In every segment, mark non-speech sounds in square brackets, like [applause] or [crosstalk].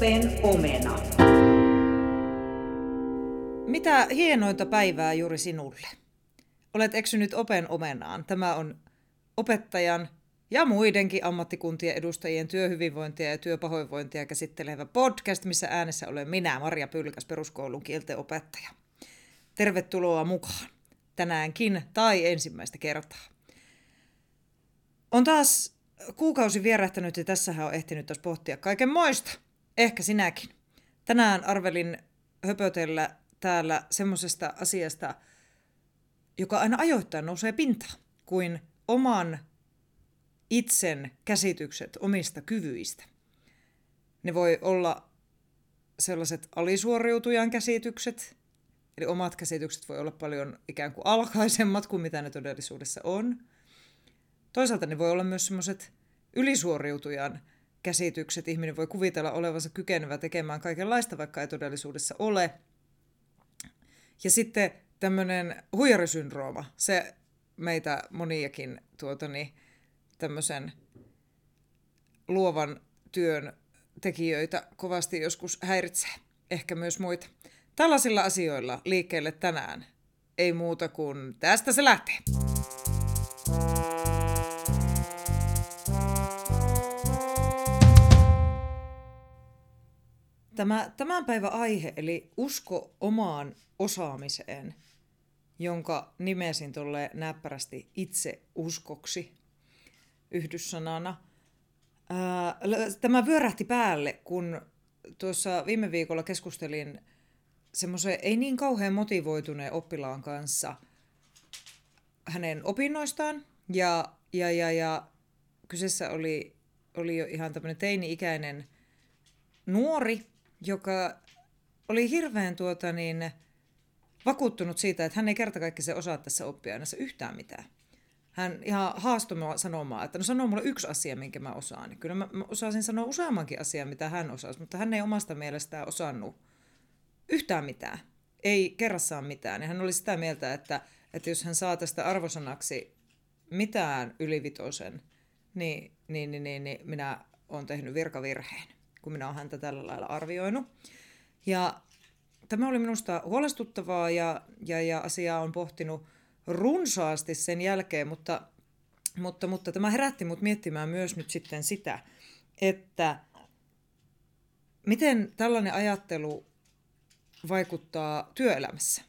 Open omena. Mitä hienointa päivää juuri sinulle? Olet eksynyt Open omenaan. Tämä on opettajan ja muidenkin ammattikuntien edustajien työhyvinvointia ja työpahoinvointia käsittelevä podcast, missä äänessä olen minä, Maria Pylkäs, peruskoulun kielten opettaja. Tervetuloa mukaan tänäänkin tai ensimmäistä kertaa. On taas kuukausi vierähtänyt ja tässähän on ehtinyt taas pohtia kaiken moista. Ehkä sinäkin. Tänään arvelin höpötellä täällä semmoisesta asiasta, joka aina ajoittain nousee pintaan, kuin oman itsen käsitykset omista kyvyistä. Ne voi olla sellaiset alisuoriutujan käsitykset, eli omat käsitykset voi olla paljon ikään kuin alkaisemmat kuin mitä ne todellisuudessa on. Toisaalta ne voi olla myös semmoiset ylisuoriutujan käsitykset. Ihminen voi kuvitella olevansa kykenevä tekemään kaikenlaista, vaikka ei todellisuudessa ole. Ja sitten tämmöinen huijarisyndrooma, se meitä moniakin tuota, niin, tämmöisen luovan työn tekijöitä kovasti joskus häiritsee. Ehkä myös muita. Tällaisilla asioilla liikkeelle tänään. Ei muuta kuin tästä se lähtee. Tämä tämän päivän aihe, eli usko omaan osaamiseen, jonka nimesin tuolle näppärästi itse uskoksi yhdyssanana. Tämä vyörähti päälle, kun tuossa viime viikolla keskustelin semmoisen ei niin kauhean motivoituneen oppilaan kanssa hänen opinnoistaan. Ja, ja, ja, ja kyseessä oli, oli jo ihan tämmöinen teini-ikäinen nuori, joka oli hirveän tuota niin, vakuuttunut siitä, että hän ei kerta kaikki se osaa tässä oppiaineessa yhtään mitään. Hän ihan haastoi mua sanomaan, että no sanoo mulle yksi asia, minkä mä osaan. Niin kyllä mä, mä osasin sanoa useammankin asian, mitä hän osasi, mutta hän ei omasta mielestään osannut yhtään mitään. Ei kerrassaan mitään. Ja hän oli sitä mieltä, että, että jos hän saa tästä arvosanaksi mitään ylivitosen, niin, niin, niin, niin, niin minä olen tehnyt virkavirheen kun minä olen häntä tällä lailla arvioinut. Ja tämä oli minusta huolestuttavaa ja, ja, ja asiaa on pohtinut runsaasti sen jälkeen, mutta, mutta, mutta tämä herätti minut miettimään myös nyt sitten sitä, että miten tällainen ajattelu vaikuttaa työelämässä.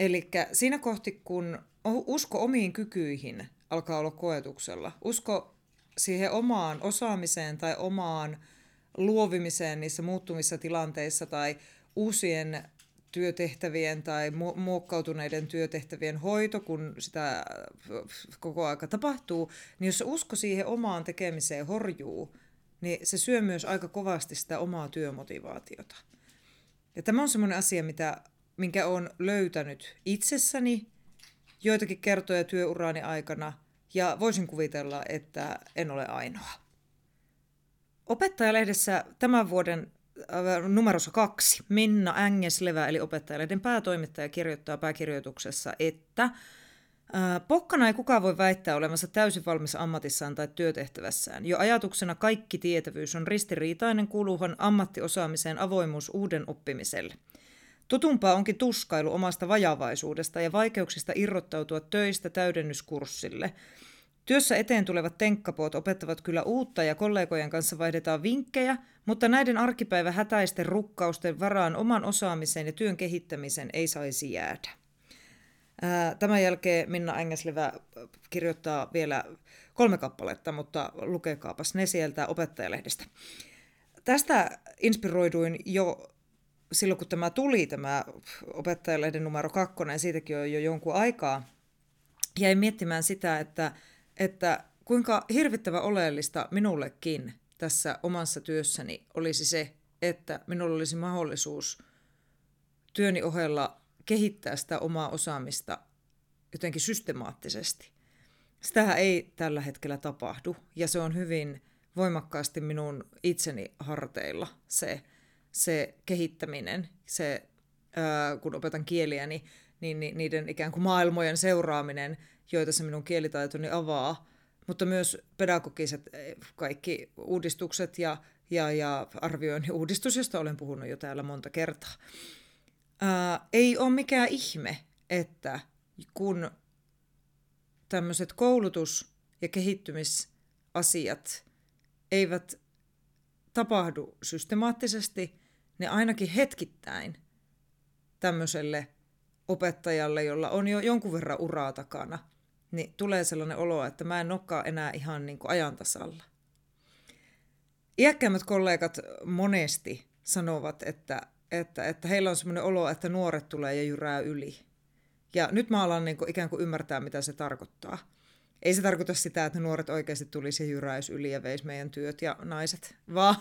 Eli siinä kohti, kun usko omiin kykyihin alkaa olla koetuksella, usko siihen omaan osaamiseen tai omaan luovimiseen niissä muuttuvissa tilanteissa tai uusien työtehtävien tai muokkautuneiden työtehtävien hoito, kun sitä koko aika tapahtuu, niin jos usko siihen omaan tekemiseen horjuu, niin se syö myös aika kovasti sitä omaa työmotivaatiota. Ja tämä on semmoinen asia, mitä, minkä olen löytänyt itsessäni joitakin kertoja työuraani aikana, ja voisin kuvitella, että en ole ainoa. Opettajalehdessä tämän vuoden äh, numerossa kaksi Minna Ängeslevä, eli opettajalehden päätoimittaja, kirjoittaa pääkirjoituksessa, että äh, Pokkana ei kukaan voi väittää olevansa täysin valmis ammatissaan tai työtehtävässään. Jo ajatuksena kaikki tietävyys on ristiriitainen kuluhan ammattiosaamiseen avoimuus uuden oppimiselle. Tutumpaa onkin tuskailu omasta vajavaisuudesta ja vaikeuksista irrottautua töistä täydennyskurssille – Työssä eteen tulevat tenkkapoot opettavat kyllä uutta ja kollegojen kanssa vaihdetaan vinkkejä, mutta näiden arkipäivä hätäisten rukkausten varaan oman osaamisen ja työn kehittämisen ei saisi jäädä. Tämän jälkeen Minna Engeslevä kirjoittaa vielä kolme kappaletta, mutta lukekaapas ne sieltä opettajalehdestä. Tästä inspiroiduin jo silloin, kun tämä tuli, tämä opettajalehden numero kakkonen, siitäkin on jo jonkun aikaa. Jäin miettimään sitä, että että kuinka hirvittävä oleellista minullekin tässä omassa työssäni olisi se, että minulla olisi mahdollisuus työni ohella kehittää sitä omaa osaamista jotenkin systemaattisesti. Sitähän ei tällä hetkellä tapahdu ja se on hyvin voimakkaasti minun itseni harteilla se, se kehittäminen, se, ää, kun opetan kieliä, niin, niin, niin niiden ikään kuin maailmojen seuraaminen joita se minun kielitaitoni avaa, mutta myös pedagogiset eh, kaikki uudistukset ja, ja, ja arvioinnin uudistus, josta olen puhunut jo täällä monta kertaa. Ää, ei ole mikään ihme, että kun tämmöiset koulutus- ja kehittymisasiat eivät tapahdu systemaattisesti, ne ainakin hetkittäin tämmöiselle opettajalle, jolla on jo jonkun verran uraa takana, niin tulee sellainen olo, että mä en olekaan enää ihan niin kuin ajan tasalla. Iäkkäimmät kollegat monesti sanovat, että, että, että heillä on sellainen olo, että nuoret tulee ja jyrää yli. Ja nyt mä alan niin kuin ikään kuin ymmärtää, mitä se tarkoittaa. Ei se tarkoita sitä, että nuoret oikeasti tulisi ja yli ja veisi meidän työt ja naiset, vaan,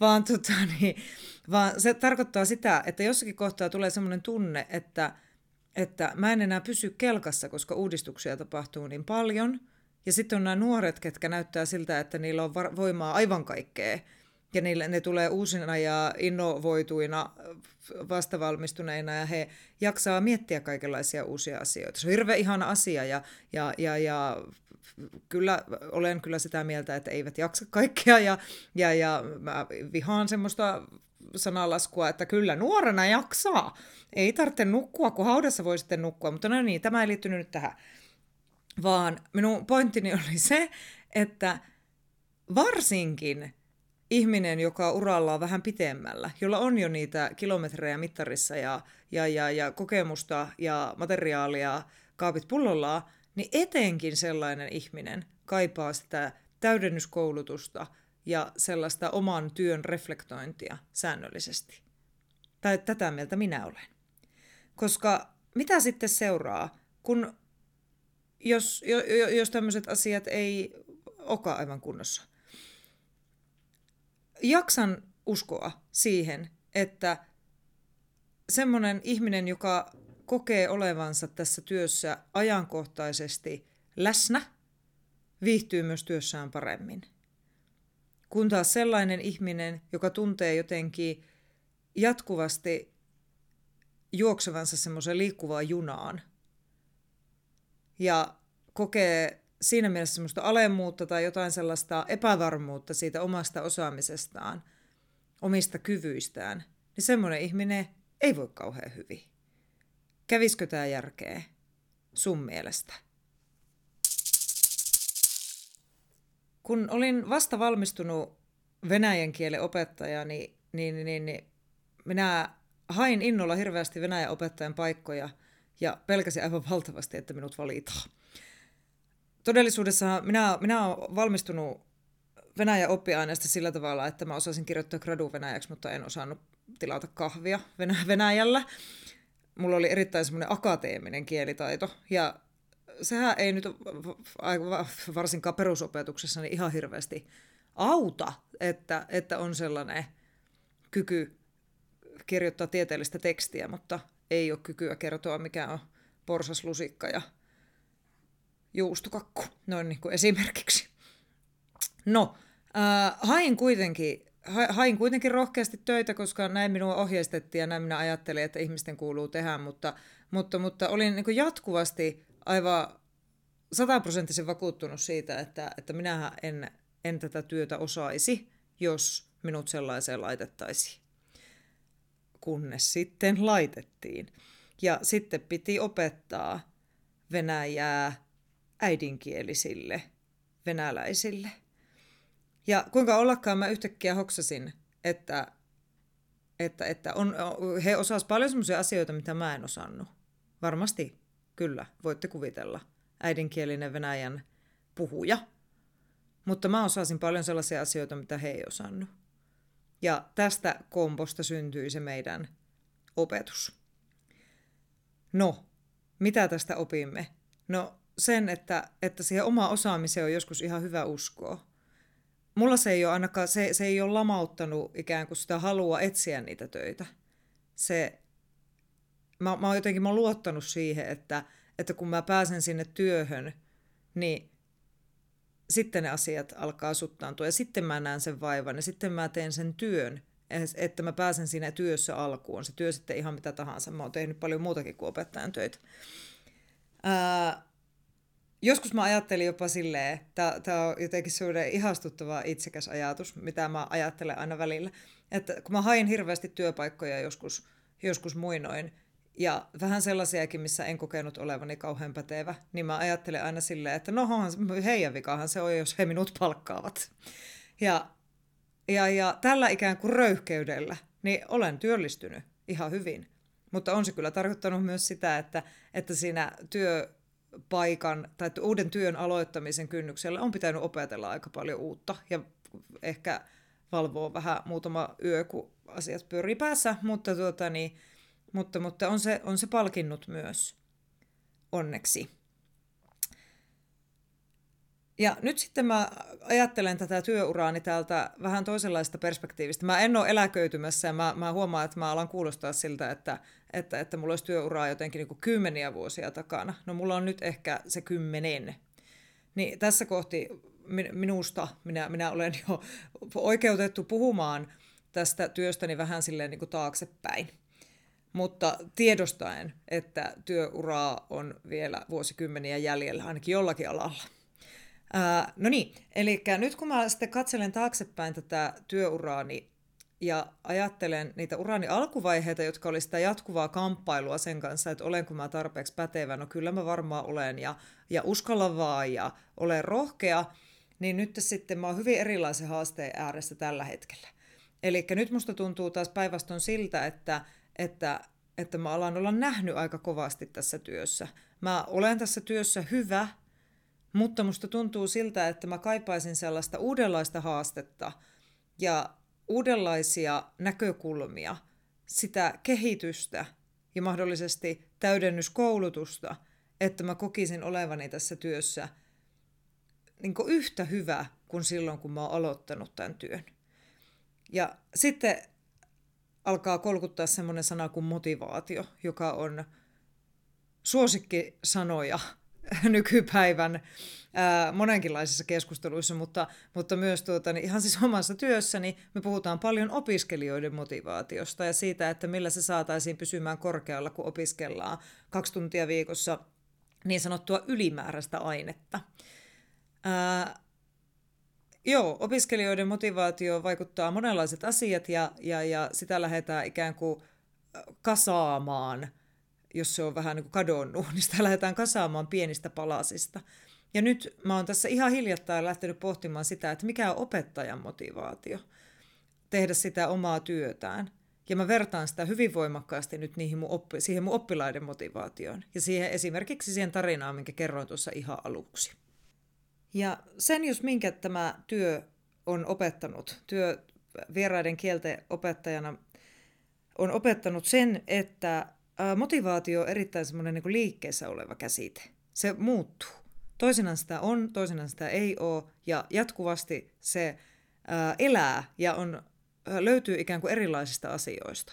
vaan, tota, niin, vaan se tarkoittaa sitä, että jossakin kohtaa tulee sellainen tunne, että, että mä en enää pysy kelkassa, koska uudistuksia tapahtuu niin paljon. Ja sitten on nämä nuoret, ketkä näyttää siltä, että niillä on voimaa aivan kaikkea. Ja niille, ne tulee uusina ja innovoituina vastavalmistuneina ja he jaksaa miettiä kaikenlaisia uusia asioita. Se on hirveän ihana asia ja, ja, ja, ja kyllä olen kyllä sitä mieltä, että eivät jaksa kaikkea ja, ja, ja mä vihaan semmoista sanalaskua, että kyllä nuorena jaksaa. Ei tarvitse nukkua, kun haudassa voi sitten nukkua, mutta no niin, tämä ei liittynyt nyt tähän. Vaan minun pointtini oli se, että varsinkin ihminen, joka uralla on vähän pitemmällä, jolla on jo niitä kilometrejä mittarissa ja, ja, ja, ja kokemusta ja materiaalia kaapit pullollaan, niin etenkin sellainen ihminen kaipaa sitä täydennyskoulutusta ja sellaista oman työn reflektointia säännöllisesti. Tai tätä mieltä minä olen. Koska mitä sitten seuraa, kun jos, jos tämmöiset asiat ei olekaan aivan kunnossa – jaksan uskoa siihen, että semmoinen ihminen, joka kokee olevansa tässä työssä ajankohtaisesti läsnä, viihtyy myös työssään paremmin. Kun taas sellainen ihminen, joka tuntee jotenkin jatkuvasti juoksevansa semmoisen liikkuvaan junaan ja kokee siinä mielessä semmoista alemmuutta tai jotain sellaista epävarmuutta siitä omasta osaamisestaan, omista kyvyistään, niin semmoinen ihminen ei voi kauhean hyvin. Kävisikö tämä järkeä sun mielestä? Kun olin vasta valmistunut venäjän kielen opettaja, niin, niin, niin, niin minä hain innolla hirveästi venäjän opettajan paikkoja ja pelkäsin aivan valtavasti, että minut valitaan todellisuudessa minä, minä olen valmistunut Venäjän oppiaineesta sillä tavalla, että mä osasin kirjoittaa gradu venäjäksi, mutta en osannut tilata kahvia Venäjällä. Mulla oli erittäin semmoinen akateeminen kielitaito, ja sehän ei nyt varsinkaan perusopetuksessa niin ihan hirveästi auta, että, että on sellainen kyky kirjoittaa tieteellistä tekstiä, mutta ei ole kykyä kertoa, mikä on porsaslusikka ja juustokakku, noin niin kuin esimerkiksi. No, äh, hain kuitenkin hain kuitenkin rohkeasti töitä, koska näin minua ohjeistettiin ja näin minä ajattelin, että ihmisten kuuluu tehdä, mutta, mutta, mutta olin niin jatkuvasti aivan sataprosenttisen vakuuttunut siitä, että, että minähän en, en tätä työtä osaisi, jos minut sellaiseen laitettaisiin. Kunnes sitten laitettiin. Ja sitten piti opettaa Venäjää, äidinkielisille venäläisille. Ja kuinka ollakaan mä yhtäkkiä hoksasin, että, että, että on, he osas paljon sellaisia asioita, mitä mä en osannut. Varmasti, kyllä, voitte kuvitella. Äidinkielinen Venäjän puhuja. Mutta mä osasin paljon sellaisia asioita, mitä he ei osannut. Ja tästä komposta syntyi se meidän opetus. No, mitä tästä opimme? No, sen, että, että siihen oma osaamiseen on joskus ihan hyvä uskoa. Mulla se ei ole ainakaan, se, se ei ole lamauttanut ikään kuin sitä halua etsiä niitä töitä. Se, mä, mä oon jotenkin mä oon luottanut siihen, että, että kun mä pääsen sinne työhön, niin sitten ne asiat alkaa suttaantua ja sitten mä näen sen vaivan ja sitten mä teen sen työn, että mä pääsen siinä työssä alkuun. Se työ sitten ihan mitä tahansa. Mä oon tehnyt paljon muutakin kuin opettajan töitä. Ää, joskus mä ajattelin jopa silleen, tämä on jotenkin sellainen ihastuttava itsekäs ajatus, mitä mä ajattelen aina välillä, että kun mä hain hirveästi työpaikkoja joskus, joskus muinoin, ja vähän sellaisiakin, missä en kokenut olevani kauhean pätevä, niin mä ajattelen aina silleen, että no heidän vikahan se on, jos he minut palkkaavat. Ja, ja, ja tällä ikään kuin röyhkeydellä, niin olen työllistynyt ihan hyvin. Mutta on se kyllä tarkoittanut myös sitä, että, että siinä työpaikan tai uuden työn aloittamisen kynnyksellä on pitänyt opetella aika paljon uutta ja ehkä valvoa vähän muutama yö, kun asiat pyörii päässä, mutta, tuota, niin, mutta, mutta on, se, on se palkinnut myös onneksi. Ja nyt sitten mä ajattelen tätä työuraani täältä vähän toisenlaista perspektiivistä. Mä en ole eläköitymässä ja mä, mä huomaan, että mä alan kuulostaa siltä, että, että, että mulla olisi työuraa jotenkin niin kuin kymmeniä vuosia takana. No mulla on nyt ehkä se kymmenen. Niin tässä kohti minusta minä, minä olen jo oikeutettu puhumaan tästä työstäni vähän silleen niin kuin taaksepäin. Mutta tiedostaen, että työuraa on vielä vuosikymmeniä jäljellä ainakin jollakin alalla. Ää, no niin, eli nyt kun mä sitten katselen taaksepäin tätä työuraani ja ajattelen niitä urani alkuvaiheita, jotka oli sitä jatkuvaa kamppailua sen kanssa, että olenko mä tarpeeksi pätevä, no kyllä mä varmaan olen ja, ja uskalla vaan ja olen rohkea, niin nyt sitten mä oon hyvin erilaisen haasteen ääressä tällä hetkellä. Eli nyt musta tuntuu taas päinvastoin siltä, että, että, että mä alan olla nähnyt aika kovasti tässä työssä. Mä olen tässä työssä hyvä, mutta musta tuntuu siltä, että mä kaipaisin sellaista uudenlaista haastetta ja uudenlaisia näkökulmia, sitä kehitystä ja mahdollisesti täydennyskoulutusta, että mä kokisin olevani tässä työssä niin yhtä hyvä kuin silloin, kun mä oon aloittanut tämän työn. Ja sitten alkaa kolkuttaa semmoinen sana kuin motivaatio, joka on suosikkisanoja [laughs] nykypäivän ää, monenkinlaisissa keskusteluissa, mutta, mutta myös tuota, niin ihan siis omassa työssäni me puhutaan paljon opiskelijoiden motivaatiosta ja siitä, että millä se saataisiin pysymään korkealla, kun opiskellaan kaksi tuntia viikossa niin sanottua ylimääräistä ainetta. Ää, joo, opiskelijoiden motivaatio vaikuttaa monenlaiset asiat ja, ja, ja sitä lähdetään ikään kuin kasaamaan – jos se on vähän niin kuin kadonnut, [laughs] niin sitä lähdetään kasaamaan pienistä palasista. Ja nyt mä oon tässä ihan hiljattain lähtenyt pohtimaan sitä, että mikä on opettajan motivaatio tehdä sitä omaa työtään. Ja mä vertaan sitä hyvin voimakkaasti nyt niihin mun oppi, siihen mun oppilaiden motivaatioon ja siihen esimerkiksi siihen tarinaan, minkä kerroin tuossa ihan aluksi. Ja sen, jos minkä tämä työ on opettanut, työ vieraiden kielten opettajana on opettanut sen, että motivaatio on erittäin semmoinen niin liikkeessä oleva käsite. Se muuttuu. Toisinaan sitä on, toisinaan sitä ei ole, ja jatkuvasti se ää, elää ja on, löytyy ikään kuin erilaisista asioista.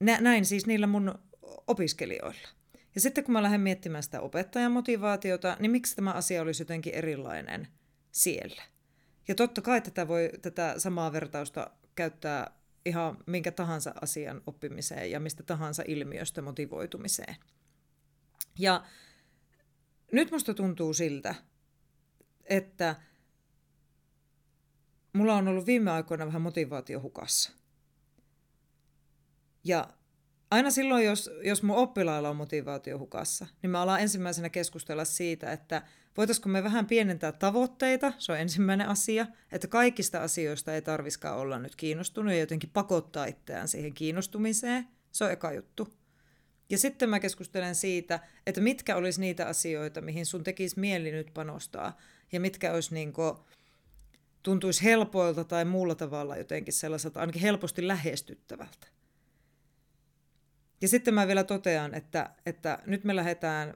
Nä, näin siis niillä mun opiskelijoilla. Ja sitten kun mä lähden miettimään sitä opettajan motivaatiota, niin miksi tämä asia olisi jotenkin erilainen siellä? Ja totta kai tätä, voi, tätä samaa vertausta käyttää ihan minkä tahansa asian oppimiseen ja mistä tahansa ilmiöstä motivoitumiseen. Ja nyt musta tuntuu siltä, että mulla on ollut viime aikoina vähän motivaatio hukassa. Ja aina silloin, jos, jos mun oppilailla on motivaatio hukassa, niin mä alan ensimmäisenä keskustella siitä, että voitaisiko me vähän pienentää tavoitteita, se on ensimmäinen asia, että kaikista asioista ei tarviskaan olla nyt kiinnostunut ja jotenkin pakottaa itseään siihen kiinnostumiseen, se on eka juttu. Ja sitten mä keskustelen siitä, että mitkä olisi niitä asioita, mihin sun tekisi mieli nyt panostaa, ja mitkä olisi niin kuin, tuntuisi helpoilta tai muulla tavalla jotenkin sellaiselta, ainakin helposti lähestyttävältä. Ja sitten mä vielä totean, että, että nyt me lähdetään,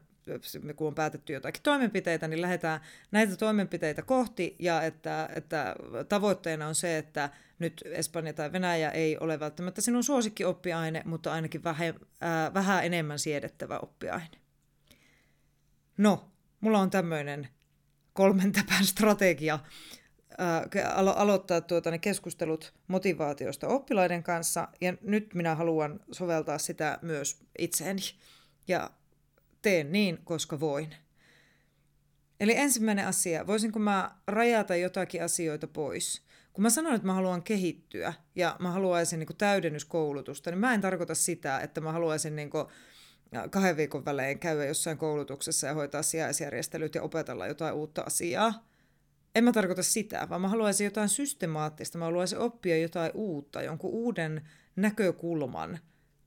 kun on päätetty jotakin toimenpiteitä, niin lähdetään näitä toimenpiteitä kohti ja että, että tavoitteena on se, että nyt Espanja tai Venäjä ei ole välttämättä sinun suosikkioppiaine, mutta ainakin vähän, äh, vähän enemmän siedettävä oppiaine. No, mulla on tämmöinen kolmen täpän strategia alo- aloittaa tuota, ne keskustelut motivaatiosta oppilaiden kanssa, ja nyt minä haluan soveltaa sitä myös itseeni, ja teen niin, koska voin. Eli ensimmäinen asia, voisinko mä rajata jotakin asioita pois? Kun mä sanon, että mä haluan kehittyä ja mä haluaisin niin täydennyskoulutusta, niin mä en tarkoita sitä, että mä haluaisin niin kuin kahden viikon välein käydä jossain koulutuksessa ja hoitaa sijaisjärjestelyt ja opetella jotain uutta asiaa. En mä tarkoita sitä, vaan mä haluaisin jotain systemaattista, mä haluaisin oppia jotain uutta, jonkun uuden näkökulman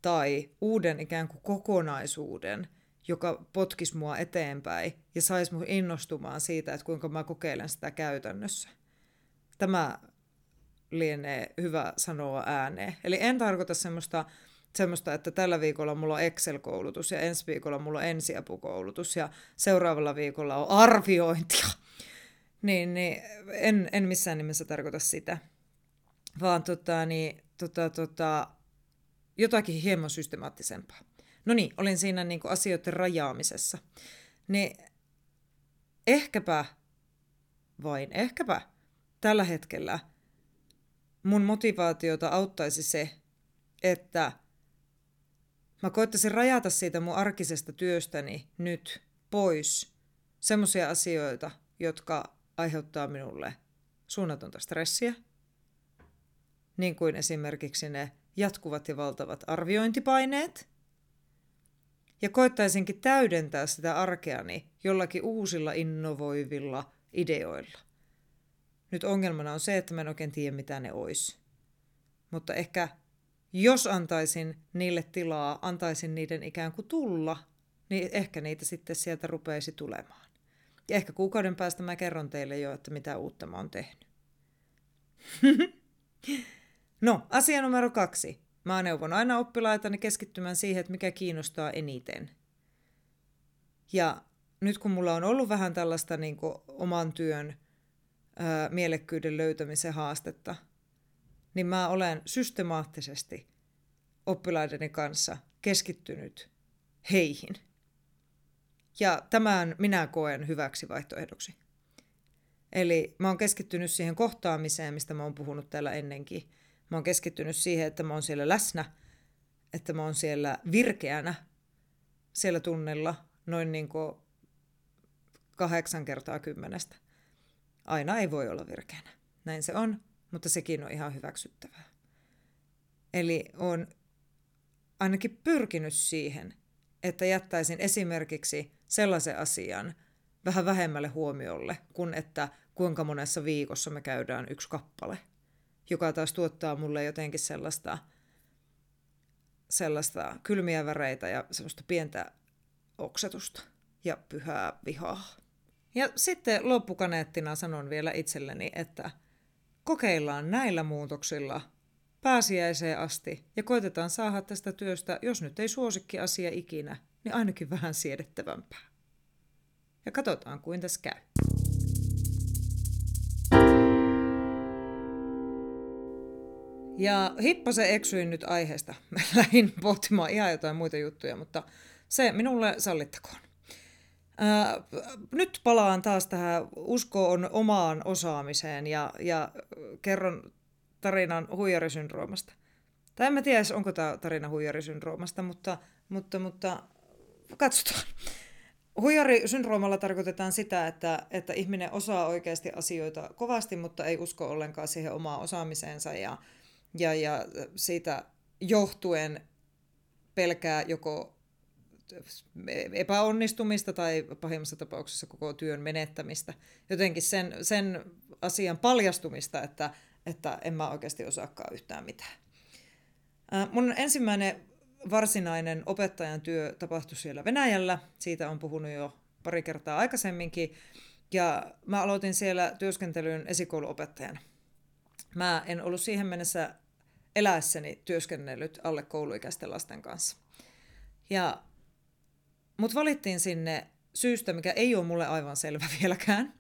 tai uuden ikään kuin kokonaisuuden, joka potkisi mua eteenpäin ja saisi mun innostumaan siitä, että kuinka mä kokeilen sitä käytännössä. Tämä lienee hyvä sanoa ääneen. Eli en tarkoita semmoista, semmoista, että tällä viikolla mulla on Excel-koulutus ja ensi viikolla mulla on ensiapukoulutus ja seuraavalla viikolla on arviointia. Niin, niin en, en missään nimessä tarkoita sitä, vaan tota, niin, tota, tota, jotakin hieman systemaattisempaa. No niin, olin siinä niin kuin asioiden rajaamisessa. Niin ehkäpä, vain ehkäpä, tällä hetkellä mun motivaatiota auttaisi se, että mä koittaisin rajata siitä mun arkisesta työstäni nyt pois semmoisia asioita, jotka aiheuttaa minulle suunnatonta stressiä, niin kuin esimerkiksi ne jatkuvat ja valtavat arviointipaineet. Ja koittaisinkin täydentää sitä arkeani jollakin uusilla innovoivilla ideoilla. Nyt ongelmana on se, että mä en oikein tiedä, mitä ne ois. Mutta ehkä jos antaisin niille tilaa, antaisin niiden ikään kuin tulla, niin ehkä niitä sitten sieltä rupeisi tulemaan. Ehkä kuukauden päästä mä kerron teille jo, että mitä uutta mä oon tehnyt. no, asia numero kaksi. Mä neuvon aina oppilaitani keskittymään siihen, että mikä kiinnostaa eniten. Ja nyt kun mulla on ollut vähän tällaista niin kuin, oman työn ää, mielekkyyden löytämisen haastetta, niin mä olen systemaattisesti oppilaideni kanssa keskittynyt heihin. Ja tämän minä koen hyväksi vaihtoehdoksi. Eli mä oon keskittynyt siihen kohtaamiseen, mistä mä oon puhunut täällä ennenkin. Mä oon keskittynyt siihen, että mä oon siellä läsnä, että mä oon siellä virkeänä siellä tunnella noin niin kuin kahdeksan kertaa kymmenestä. Aina ei voi olla virkeänä. Näin se on, mutta sekin on ihan hyväksyttävää. Eli on ainakin pyrkinyt siihen, että jättäisin esimerkiksi sellaisen asian vähän vähemmälle huomiolle, kuin että kuinka monessa viikossa me käydään yksi kappale, joka taas tuottaa mulle jotenkin sellaista, sellaista kylmiä väreitä ja sellaista pientä oksetusta ja pyhää vihaa. Ja sitten loppukaneettina sanon vielä itselleni, että kokeillaan näillä muutoksilla pääsiäiseen asti ja koitetaan saada tästä työstä, jos nyt ei suosikki asia ikinä, niin ainakin vähän siedettävämpää. Ja katsotaan, kuin tässä käy. Ja hippasen eksyin nyt aiheesta. [laughs] Mä lähdin pohtimaan ihan jotain muita juttuja, mutta se minulle sallittakoon. Ää, nyt palaan taas tähän uskoon omaan osaamiseen ja, ja kerron tarinan huijarisyndroomasta. Tai en mä tiedä, onko tämä tarina huijarisyndroomasta, mutta, mutta, mutta katsotaan. Huijarisyndroomalla tarkoitetaan sitä, että, että ihminen osaa oikeasti asioita kovasti, mutta ei usko ollenkaan siihen omaan osaamiseensa ja, ja, ja siitä johtuen pelkää joko epäonnistumista tai pahimmassa tapauksessa koko työn menettämistä. Jotenkin sen, sen asian paljastumista, että, että en mä oikeasti osaakaan yhtään mitään. Mun ensimmäinen varsinainen opettajan työ tapahtui siellä Venäjällä. Siitä on puhunut jo pari kertaa aikaisemminkin. Ja mä aloitin siellä työskentelyn esikouluopettajana. Mä en ollut siihen mennessä eläessäni työskennellyt alle kouluikäisten lasten kanssa. Ja mut valittiin sinne syystä, mikä ei ole mulle aivan selvä vieläkään.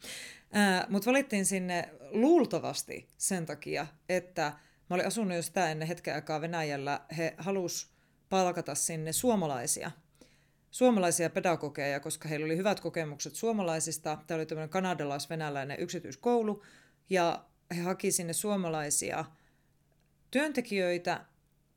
Mutta valittiin sinne luultavasti sen takia, että mä olin asunut jo sitä ennen hetken aikaa Venäjällä. He halus palkata sinne suomalaisia, suomalaisia pedagogeja, koska heillä oli hyvät kokemukset suomalaisista. Tämä oli tämmöinen kanadalais-venäläinen yksityiskoulu, ja he haki sinne suomalaisia työntekijöitä,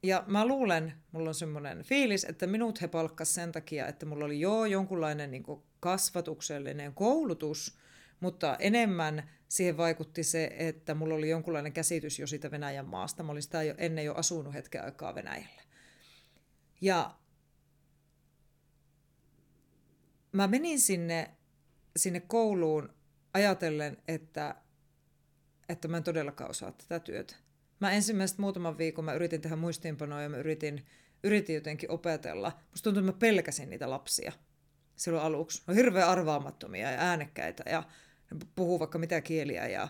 ja mä luulen, mulla on semmoinen fiilis, että minut he palkkas sen takia, että mulla oli jo jonkunlainen niin kasvatuksellinen koulutus, mutta enemmän siihen vaikutti se, että mulla oli jonkunlainen käsitys jo siitä Venäjän maasta. Mä olin sitä jo, ennen jo asunut hetken aikaa Venäjällä. Ja mä menin sinne, sinne kouluun ajatellen, että, että mä en todellakaan osaa tätä työtä. Mä ensimmäistä muutaman viikon mä yritin tehdä muistiinpanoja ja mä yritin, yritin jotenkin opetella. Musta tuntui, että mä pelkäsin niitä lapsia silloin aluksi. Ne on hirveän arvaamattomia ja äänekkäitä ja puhuu vaikka mitä kieliä ja,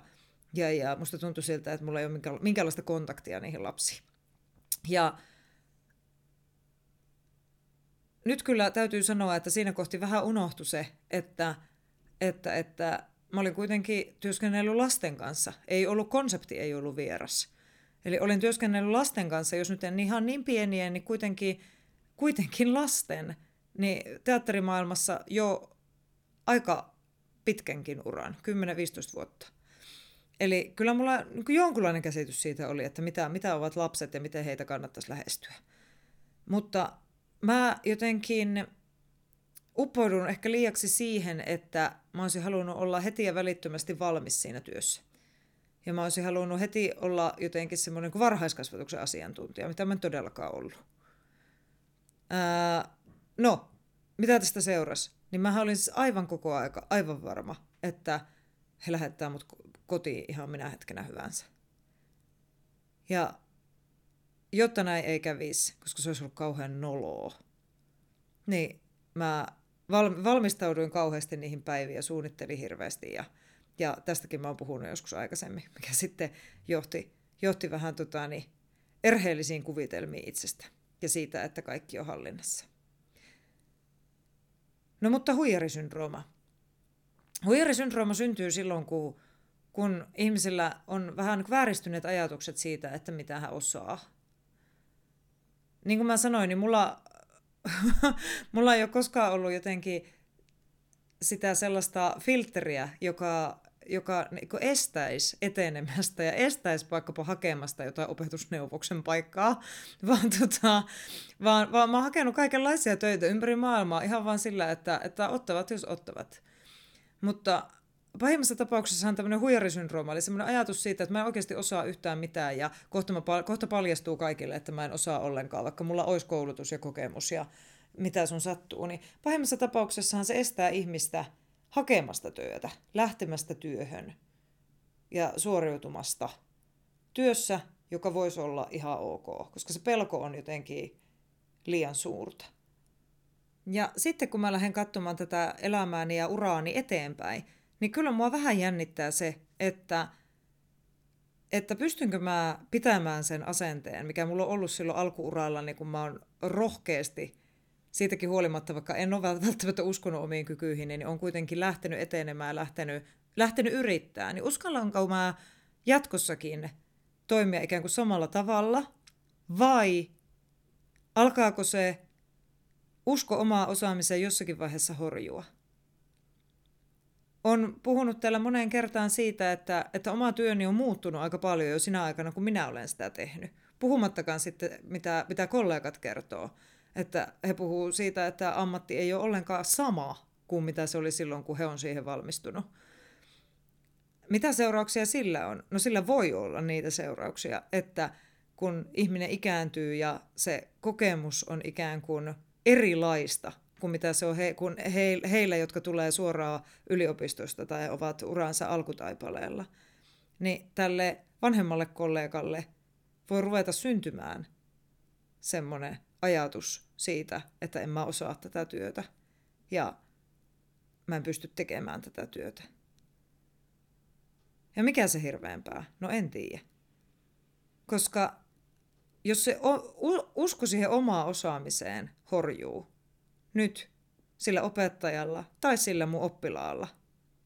ja, ja musta tuntui siltä, että mulla ei ole minkäänlaista kontaktia niihin lapsiin. Ja nyt kyllä täytyy sanoa, että siinä kohti vähän unohtui se, että, että, että mä olin kuitenkin työskennellyt lasten kanssa. Ei ollut konsepti, ei ollut vieras. Eli olin työskennellyt lasten kanssa, jos nyt en ihan niin pieniä, niin kuitenkin, kuitenkin lasten. Niin teatterimaailmassa jo aika pitkänkin uran, 10-15 vuotta. Eli kyllä mulla niin jonkunlainen käsitys siitä oli, että mitä, mitä ovat lapset ja miten heitä kannattaisi lähestyä. Mutta mä jotenkin uppoudun ehkä liiaksi siihen, että mä olisin halunnut olla heti ja välittömästi valmis siinä työssä. Ja mä olisin halunnut heti olla jotenkin semmoinen kuin varhaiskasvatuksen asiantuntija, mitä mä en todellakaan ollut. Ää, no, mitä tästä seurasi? Niin mä olin siis aivan koko aika, aivan varma, että he lähettää mut kotiin ihan minä hetkenä hyvänsä. Ja jotta näin ei kävisi, koska se olisi ollut kauhean noloa, niin mä valmistauduin kauheasti niihin päiviin ja suunnittelin hirveästi. Ja, ja tästäkin mä oon puhunut joskus aikaisemmin, mikä [laughs] sitten johti, johti vähän tota, niin, erheellisiin kuvitelmiin itsestä ja siitä, että kaikki on hallinnassa. No mutta huijarisyndrooma. Huijarisyndrooma syntyy silloin, kun, kun ihmisillä on vähän vääristyneet ajatukset siitä, että mitä hän osaa. Niin kuin mä sanoin, niin mulla [laughs] mulla ei ole koskaan ollut jotenkin sitä sellaista filteriä, joka, joka niin estäisi etenemästä ja estäisi vaikkapa hakemasta jotain opetusneuvoksen paikkaa, [laughs] vaan, tota, vaan, vaan mä oon hakenut kaikenlaisia töitä ympäri maailmaa ihan vain sillä, että, että ottavat jos ottavat. Mutta pahimmassa tapauksessa on tämmöinen huijarisyndrooma, eli semmoinen ajatus siitä, että mä en oikeasti osaa yhtään mitään ja kohta, mä, kohta paljastuu kaikille, että mä en osaa ollenkaan, vaikka mulla olisi koulutus ja kokemus ja mitä sun sattuu, niin pahimmassa tapauksessahan se estää ihmistä hakemasta työtä, lähtemästä työhön ja suoriutumasta työssä, joka voisi olla ihan ok, koska se pelko on jotenkin liian suurta. Ja sitten kun mä lähden katsomaan tätä elämääni ja uraani eteenpäin, niin kyllä mua vähän jännittää se, että, että pystynkö mä pitämään sen asenteen, mikä mulla on ollut silloin alkuuralla, niin kun mä oon rohkeasti, siitäkin huolimatta, vaikka en ole välttämättä uskonut omiin kykyihin, niin on kuitenkin lähtenyt etenemään, lähtenyt, lähtenyt yrittää, niin uskallanko mä jatkossakin toimia ikään kuin samalla tavalla, vai alkaako se usko omaa osaamiseen jossakin vaiheessa horjua? on puhunut täällä moneen kertaan siitä, että, että oma työni on muuttunut aika paljon jo sinä aikana, kun minä olen sitä tehnyt. Puhumattakaan sitten, mitä, mitä kollegat kertoo. Että he puhuu siitä, että ammatti ei ole ollenkaan sama kuin mitä se oli silloin, kun he on siihen valmistunut. Mitä seurauksia sillä on? No sillä voi olla niitä seurauksia, että kun ihminen ikääntyy ja se kokemus on ikään kuin erilaista kuin mitä se on he, kun he, heillä, jotka tulee suoraan yliopistosta tai ovat uransa alkutaipaleella, niin tälle vanhemmalle kollegalle voi ruveta syntymään semmoinen ajatus siitä, että en mä osaa tätä työtä ja mä en pysty tekemään tätä työtä. Ja mikä se hirveämpää? No en tiedä. Koska jos se usko siihen omaan osaamiseen horjuu, nyt sillä opettajalla tai sillä mun oppilaalla,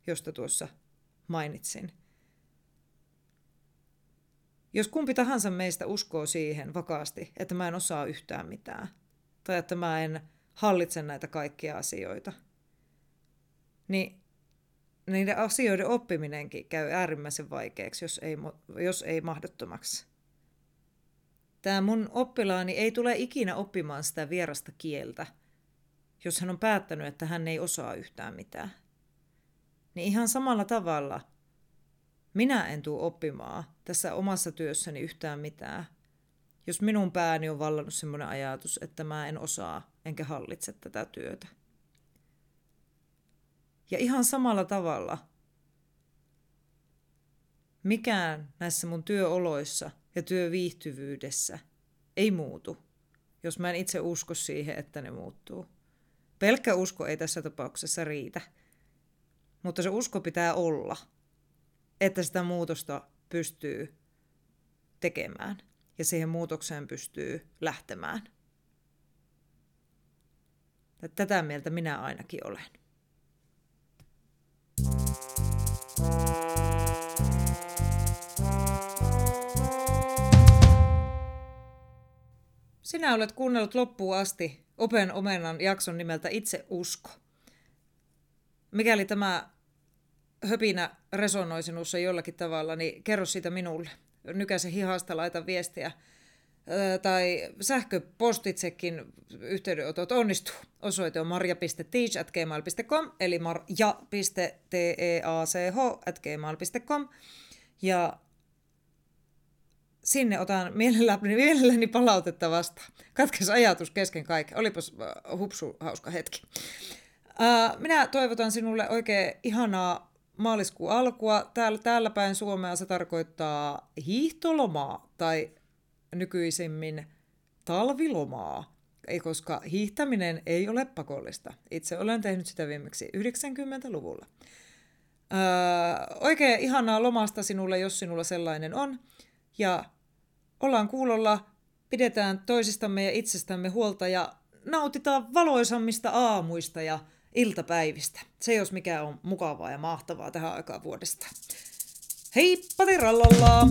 josta tuossa mainitsin. Jos kumpi tahansa meistä uskoo siihen vakaasti, että mä en osaa yhtään mitään, tai että mä en hallitse näitä kaikkia asioita, niin niiden asioiden oppiminenkin käy äärimmäisen vaikeaksi, jos ei, jos ei mahdottomaksi. Tämä mun oppilaani ei tule ikinä oppimaan sitä vierasta kieltä – jos hän on päättänyt, että hän ei osaa yhtään mitään. Niin ihan samalla tavalla minä en tule oppimaan tässä omassa työssäni yhtään mitään, jos minun pääni on vallannut sellainen ajatus, että mä en osaa enkä hallitse tätä työtä. Ja ihan samalla tavalla mikään näissä mun työoloissa ja työviihtyvyydessä ei muutu, jos mä en itse usko siihen, että ne muuttuu. Pelkkä usko ei tässä tapauksessa riitä, mutta se usko pitää olla, että sitä muutosta pystyy tekemään ja siihen muutokseen pystyy lähtemään. Tätä mieltä minä ainakin olen. Sinä olet kuunnellut loppuun asti Open Omenan jakson nimeltä Itse usko. Mikäli tämä höpinä resonoi sinussa jollakin tavalla, niin kerro siitä minulle. Nykäse hihasta, laita viestiä tai sähköpostitsekin yhteydenotot onnistuu. Osoite on marja.teach.gmail.com eli marja.teach.gmail.com ja sinne otan mielelläni, mielelläni palautetta vasta. Katkes ajatus kesken kaiken. Olipas hupsu hauska hetki. Minä toivotan sinulle oikein ihanaa maaliskuun alkua. Täällä, täällä päin Suomea se tarkoittaa hiihtolomaa tai nykyisimmin talvilomaa, koska hiihtäminen ei ole pakollista. Itse olen tehnyt sitä viimeksi 90-luvulla. Öö, oikein ihanaa lomasta sinulle, jos sinulla sellainen on. Ja ollaan kuulolla, pidetään toisistamme ja itsestämme huolta ja nautitaan valoisammista aamuista ja iltapäivistä. Se jos mikä on mukavaa ja mahtavaa tähän aikaan vuodesta. Heippa tirallalla!